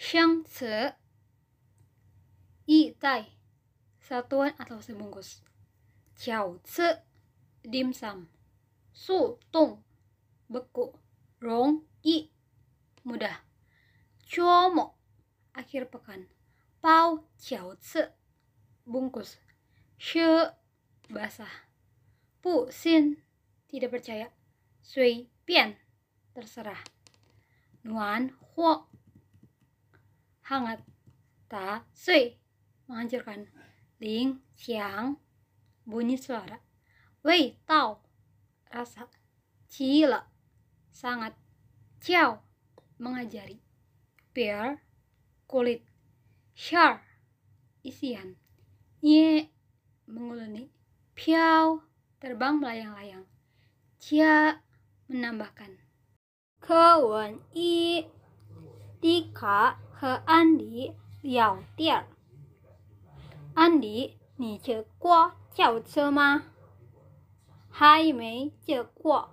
Xiang Ce Yi Tai. Satuan atau sebungkus. Chiao Tse Dimsum Su Tung Beku. Rong Yi. Mudah Chomo Akhir pekan. Pau Chiao Ce Bungkus. She Basah. Pu Sin Tidak percaya. Sui Pian. Terserah. Nuan Huo hangat, ta, sui, menghancurkan, ling, siang, bunyi suara, wei, tau, rasa, cila, sangat, ciao, mengajari, pear, kulit, shar, isian, nye, menguluni, piao, terbang melayang-layang, cia, menambahkan. Kewen i, tika, 和安迪聊天。安迪，你吃过轿车吗？还没吃过。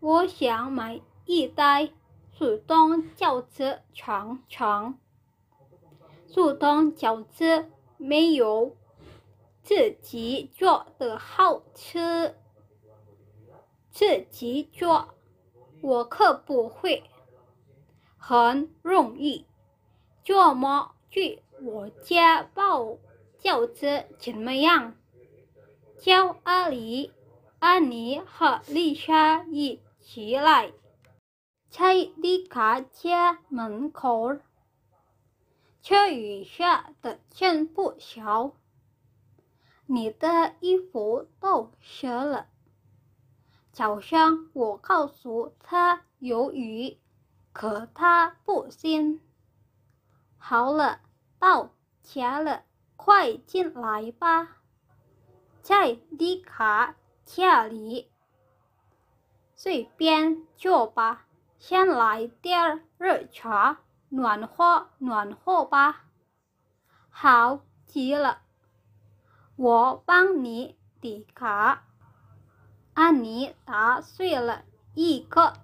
我想买一台速动轿车尝尝。速动轿车没有自己坐的好吃。自己坐，我可不会。很容易。这么去我家抱轿车怎么样？叫阿里、安妮和丽莎一起来，在丽卡家门口。这雨下的真不小，你的衣服都湿了。早上我告诉他有雨，可他不信。好了，到家了，快进来吧，在迪卡家里，随便坐吧，先来点热茶，暖和暖和吧。好极了，我帮你抵卡。安妮打碎了一个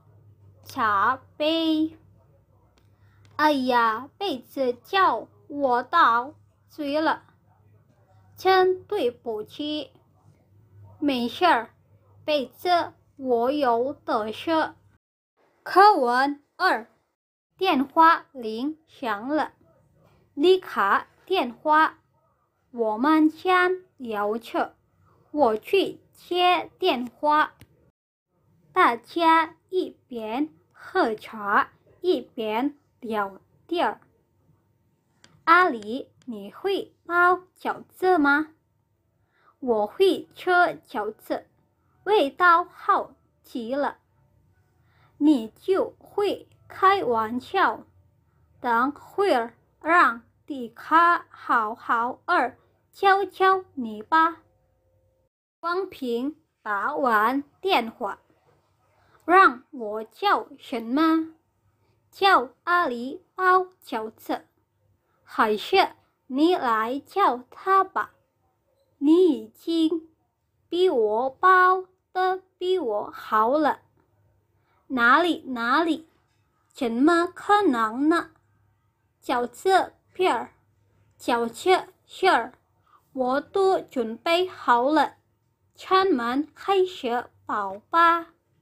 茶杯。哎呀，被子叫我倒醉了，真对不起。没事儿，被子我有的是。课文二，电话铃响了，丽卡电话，我们先聊着，我去接电话。大家一边喝茶一边。聊天。阿里，你会包饺子吗？我会吃饺子，味道好极了。你就会开玩笑。等会儿让迪卡好好儿教教你吧。光平打完电话，让我叫什么？叫阿里包饺子，还是你来叫他吧？你已经比我包的比我好了。哪里哪里？怎么可能呢？饺子片儿、饺子馅儿，我都准备好了。开门开始包吧。